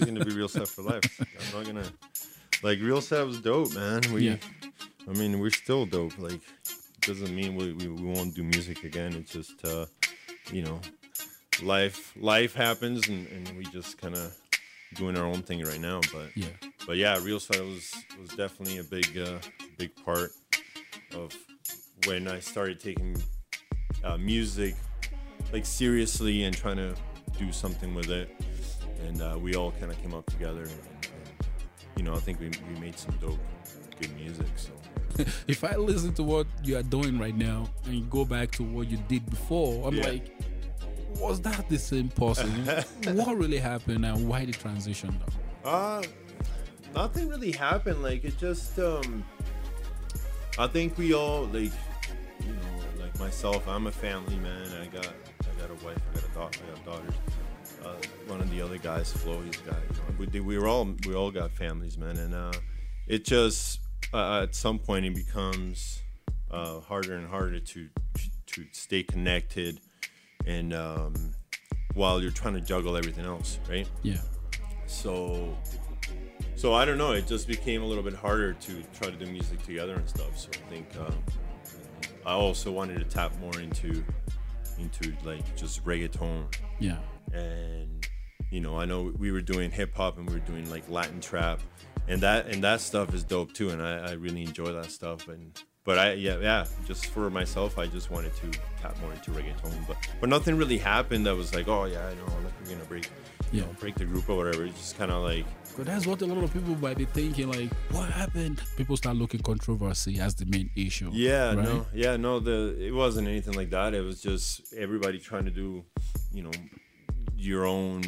always gonna be real set for life. I'm not gonna like real set was dope, man. We, Yeah. I mean, we're still dope. Like, doesn't mean we, we, we won't do music again. It's just, uh, you know, life life happens, and, and we just kind of doing our own thing right now. But Yeah. but yeah, real set was was definitely a big uh, big part of when I started taking uh, music like seriously and trying to do something with it. And uh, we all kind of came up together, and, and, you know, I think we, we made some dope, good music. So If I listen to what you are doing right now and you go back to what you did before, I'm Yeah. like, was that the same person? what really happened and why the transition though? Uh, nothing really happened. Like it just, um, I think we all like, you know, like myself. I'm a family man. I got, I got a wife. I got a daughter. I got daughters. Uh, one of the other guys, Flo, he's got. You know, we, did- we were all, we all got families, man. And uh, it just, uh, at some point, it becomes uh, harder and harder to to stay connected, and um, while you're trying to juggle everything else, right? Yeah. so so i don't know it just became a little bit harder to try to do music together and stuff so i think um, i also wanted to tap more into into like just reggaeton Yeah. And you know i know we were doing hip-hop and we were doing like latin trap and that and that stuff is dope too and i, I really enjoy that stuff and but i yeah yeah just for myself i just wanted to tap more into reggaeton but but nothing really happened that was like oh yeah i know like we're gonna break you Yeah. know break the group or whatever it's just kind of like But that's what a lot of people might be thinking, like, what happened? People start looking controversy as the main issue. Yeah, right? no, yeah, no. The it wasn't anything like that. It was just everybody trying to do, you know, your own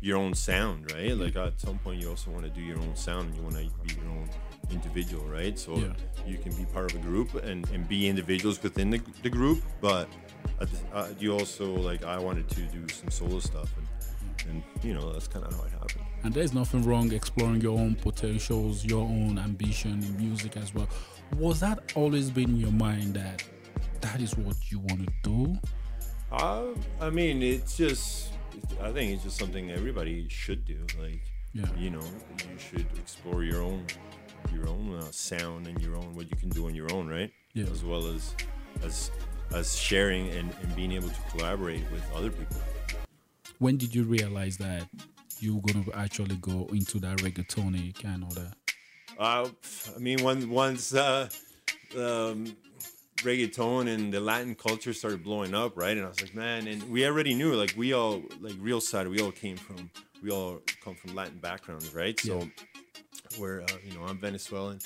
your own sound, right? Like at some point, you also want to do your own sound, and you want to be your own individual, right? So Yeah. you can be part of a group and, and be individuals within the, the group, but the, uh, you also like I wanted to do some solo stuff, and and you know that's kind of how it happened. And there's nothing wrong exploring your own potentials, your own ambition in music as well. Was that always been in your mind that that is what you want to do? Uh, I mean, it's just, I think it's just something everybody should do. Like, Yeah. you know, you should explore your own, your own uh, sound and your own what you can do on your own, right? Yeah. As well as, as, as sharing and, and being able to collaborate with other people. When did you realize that you were going to actually go into that reggaetonic and all that? Uh, I mean, when, once uh, um, reggaeton and the Latin culture started blowing up, right? And I was like, man, and we already knew, like, we all, like, real side, we all came from, we all come from Latin backgrounds, right? So, Yeah. we're, uh, you know, I'm Venezuelan,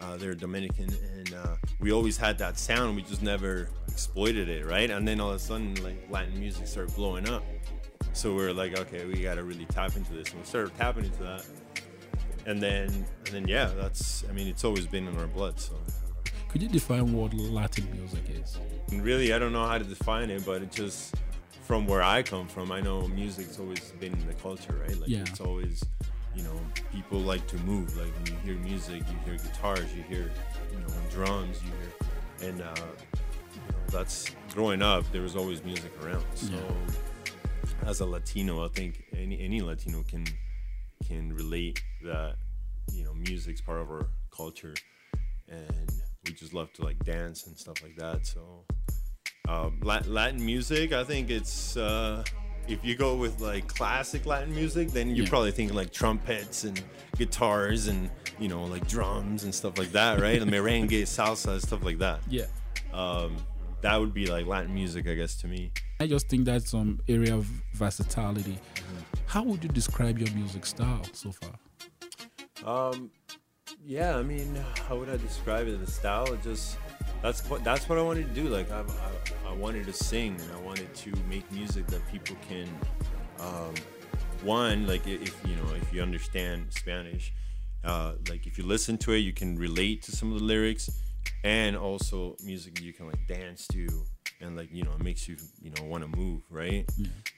uh, they're Dominican, and uh, we always had that sound. We just never exploited it, right? And then all of a sudden, like, Latin music started blowing up. So we are like, okay, we got to really tap into this. And we started tapping into that. And then, and then, yeah, that's, I mean, it's always been in our blood. So, Could you define what Latin music is? and really, I don't know how to define it, but it just, from where I come from, I know music's always been in the culture, right? Like, Yeah. it's always, you know, people like to move. Like, when you hear music, you hear guitars, you hear, you know, drums, you hear, and, uh, you know, that's, growing up, there was always music around. So, as a Latino, I think any, any Latino can, can relate that, you know, music's part of our culture. And we just love to like dance and stuff like that. So, um, Latin music, I think it's uh, if you go with like classic Latin music, then you're Yeah. probably thinking like trumpets and guitars and you know like drums and stuff like that, right? and merengue, salsa, stuff like that. Yeah. Um, that would be like Latin music, I guess, to me. I just think that's some area of versatility. How would you describe your music style so far? Um, yeah, I mean, how would I describe it? The style, it just that's what that's what I wanted to do. Like I, I, I wanted to sing, and I wanted to make music that people can, um, one, like if you know, if you understand Spanish, uh, like if you listen to it, you can relate to some of the lyrics, and also music you can like dance to, and like you know, it makes you you know want to move, right?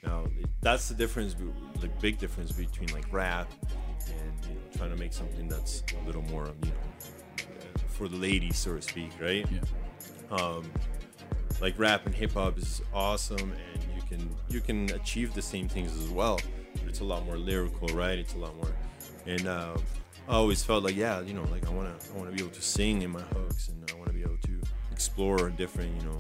Now it- that's the difference, the big difference between like rap and you know trying to make something that's a little more you know for the ladies, so to speak, right? Yeah. um, like rap and hip hop is awesome, and you can you can achieve the same things as well. it's a lot more lyrical, right? It's a lot more, and uh, I always felt like yeah, you know, like I wanna I wanna be able to sing in my hooks, and I wanna be able to explore different you know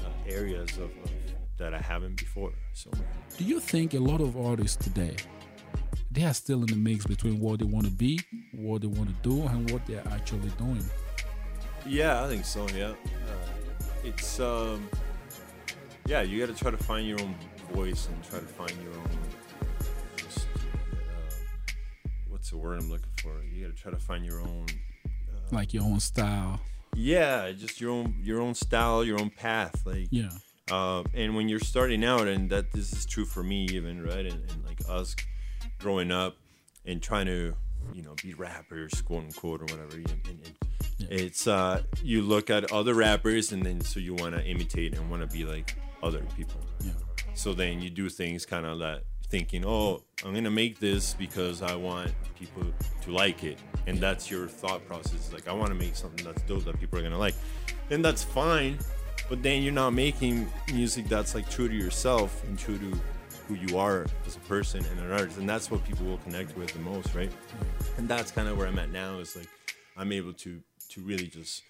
uh, areas of, of that I haven't before. So, Do you think a lot of artists today they are still in the mix between what they want to be, what they want to do, and what they're actually doing? yeah, I think so. Yeah, uh, it's um, yeah, you got to try to find your own voice and try to find your own. Just, uh, what's the word I'm looking for? You got to try to find your own. Uh, Like your own style. yeah, just your own your own style, your own path. Like Yeah. uh, and when you're starting out, and that this is true for me even, right? And, and like us growing up and trying to, you know, be rappers, quote unquote, or whatever. And, and, and Yeah. It's uh, you look at other rappers, and then so you want to imitate and want to be like other people. Yeah. So then you do things kind of that thinking, oh, I'm gonna make this because I want people to like it, and that's your thought process. Like I want to make something that's dope that people are gonna like, and that's fine. But then you're not making music that's like true to yourself and true to who you are as a person and an artist, and that's what people will connect with the most, right? And that's kind of where I'm at now. Is like I'm able to to really just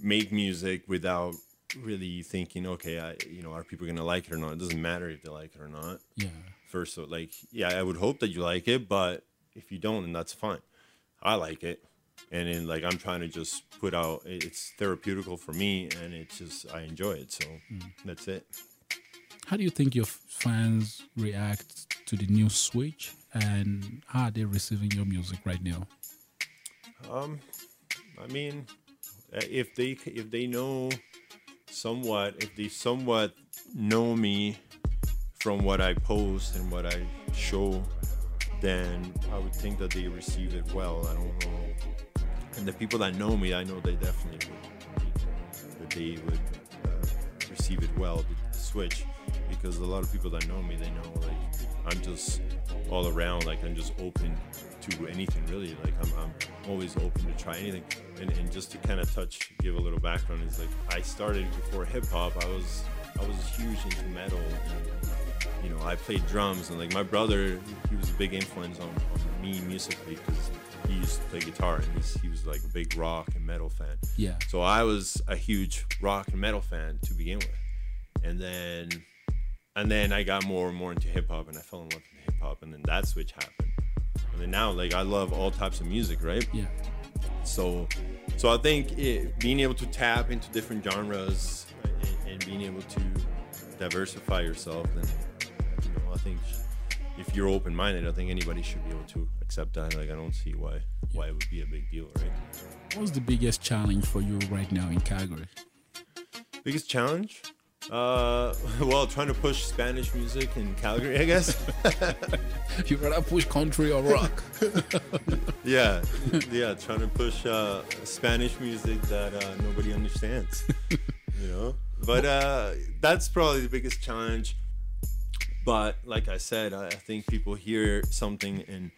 make music without really thinking, okay, I you know, are people gonna like it or not? It doesn't matter if they like it or not. Yeah. First, so like, yeah, I would hope that you like it, but if you don't, then that's fine. I like it, and then like I'm trying to just put out. It's therapeutical for me, and it's just I enjoy it. So mm. that's it. How do you think your fans react to the new switch, and how are they receiving your music right now? Um, I mean, uh, if they if they know somewhat, if they somewhat know me from what I post and what I show, then I would think that they receive it well. I don't know, and the people that know me, I know they definitely would that they would uh, receive it well. The, the switch, because a lot of people that know me, they know like I'm just all around. Like I'm just open to anything really. Like I'm, I'm always open to try anything. And, and just to kind of touch, give a little background is like I started before hip hop. I was I was huge into metal. And, you know, I played drums, and like my brother, he was a big influence on, on me musically because he used to play guitar, and he's, he was like a big rock and metal fan. Yeah. So I was a huge rock and metal fan to begin with, and then and then I got more and more into hip hop, and I fell in love with hip hop, and then that switch happened. And then now, like I love all types of music, right? Yeah. So, so I think it, being able to tap into different genres and, and being able to diversify yourself, then you know, I think if you're open-minded, I think anybody should be able to accept that. Like, I don't see why why it would be a big deal, right? What's the biggest challenge for you right now in Calgary? Biggest challenge? Uh, well, trying to push Spanish music in Calgary, I guess. You rather push country or rock? yeah, yeah, trying to push uh, Spanish music that uh, nobody understands. you know, but uh, that's probably the biggest challenge. But like I said, I, I think people hear something, and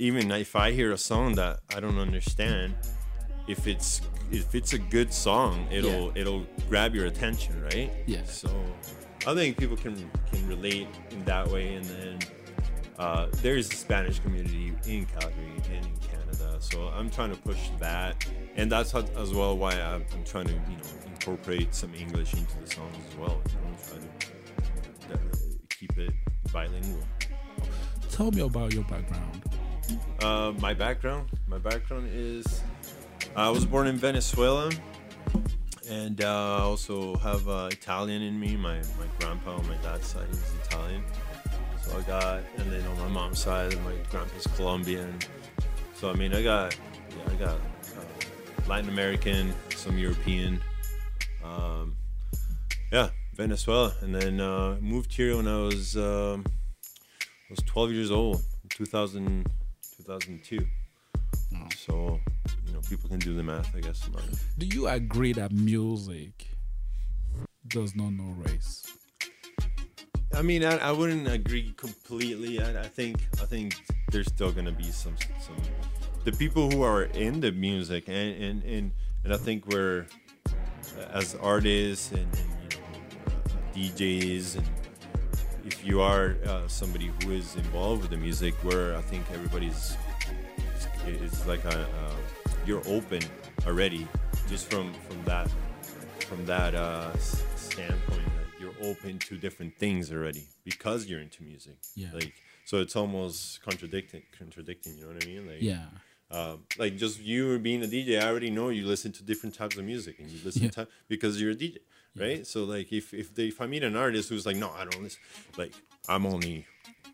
even if I hear a song that I don't understand, if it's if it's a good song, it'll it'll grab your attention, right? Yeah. So I think people can can relate in that way, and then uh, there's a Spanish community in Calgary and in Canada, so I'm trying to push that, and that's how, as well why I'm, I'm trying to you know incorporate some English into the songs as well. You know, try to uh, keep it bilingual. Tell me about your background. Uh, my background, my background is I was born in Venezuela, and uh, I also have uh, Italian in me. My my grandpa on my dad's side is Italian, so I got, and then on my mom's side, my grandpa's Colombian. So I mean, I got, yeah, I got uh, Latin American, some European, um, yeah, Venezuela, and then uh, moved here when I was um, I was 12 years old, 2000, 2002. So, know, people can do the math, I guess. about. Do you agree that music does not know race? I mean, I, I wouldn't agree completely. I, I think I think there's still gonna be some some the people who are in the music and and and, and I think we're uh, as artists and, and you know uh, DJs and if you are uh, somebody who is involved with the music, where I think everybody's it's, it's like a, uh, you're open already, just from from that from that uh, standpoint that you're open to different things already because you're into music. Yeah. Like so, it's almost contradicting. Contradicting. You know what I mean? Like Yeah. um, like just you being a DJ, I already know you listen to different types of music and you listen Yeah. to because you're a DJ, right? So like if if they if I meet an artist who's like, no, I don't listen, like I'm only,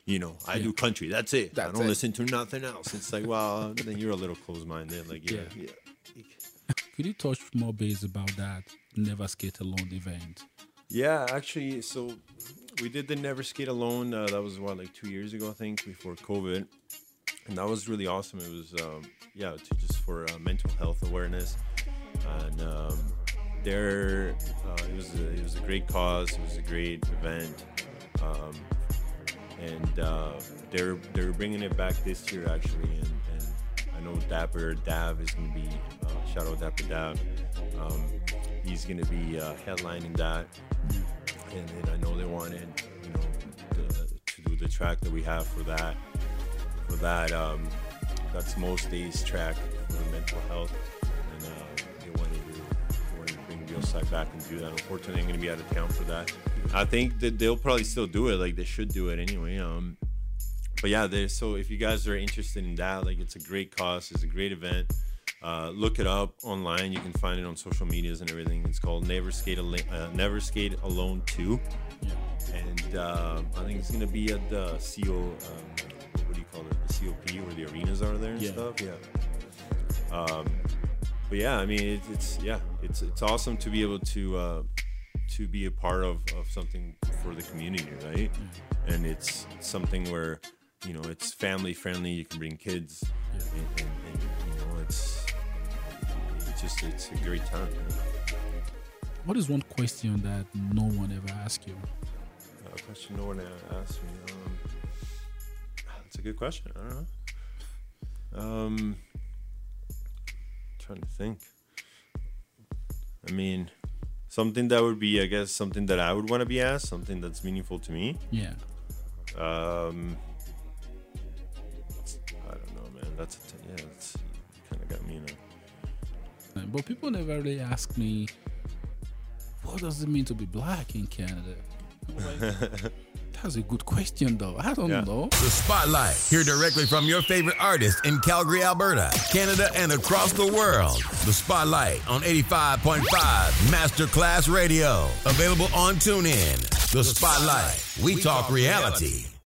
you know, I Yeah. do country. That's it. I don't it. listen to nothing else. It's like, well, then you're a little closed minded. Like yeah, Yeah. yeah. Could you touch more base about that Never Skate Alone event? Yeah, actually, so we did the Never Skate Alone. Uh, that was what like two years ago, I think, before COVID, and that was really awesome. It was, um, yeah, to just for uh, mental health awareness, and um, there, uh, it was a, it was a great cause. It was a great event, um, and uh, they're they're bringing it back this year actually, and, and I know Dapper Dav is going to be uh, shout out Dapper Dav. Um, he's going to be uh, headlining that and then I know they wanted, you know, the, to do the track that we have for that. For that, um, that's most days track for mental health, bring Real Side back and do that. Unfortunately, I'm gonna be out of town for that. I think that they'll probably still do it, like they should do it anyway. Um, but yeah, there. So if you guys are interested in that, like it's a great cause, it's a great event. Uh, look it up online. You can find it on social medias and everything. It's called Never Skate Alone, uh, Never Skate Alone Two, and uh, I think it's gonna be at the CO. Um, what do you call it? The COP where the arenas are there and Yeah. stuff. Yeah. Um, but yeah, I mean, it, it's yeah, it's it's awesome to be able to uh, to be a part of, of something for the community, right? And it's something where you know it's family friendly. You can bring kids, Yeah. and, and, and you know it's it's just it's a great time. What is one question that no one ever asks you? A question no one ever asked me. Um, that's a good question. I don't know. Um, trying to think. I mean, something that would be, I guess, something that I would want to be asked, something that's meaningful to me. Yeah. Um, I don't know, man. That's t- yeah. That's kind of got me in a. Uh, But people never really ask me, what does it mean to be black in Canada? Like, That's a good question, though. I don't Yeah. know. The Spotlight. Hear directly from your favorite artist in Calgary, Alberta, Canada, and across the world. The Spotlight on 85.5 Masterclass Radio. Available on TuneIn. The Spotlight. We talk reality.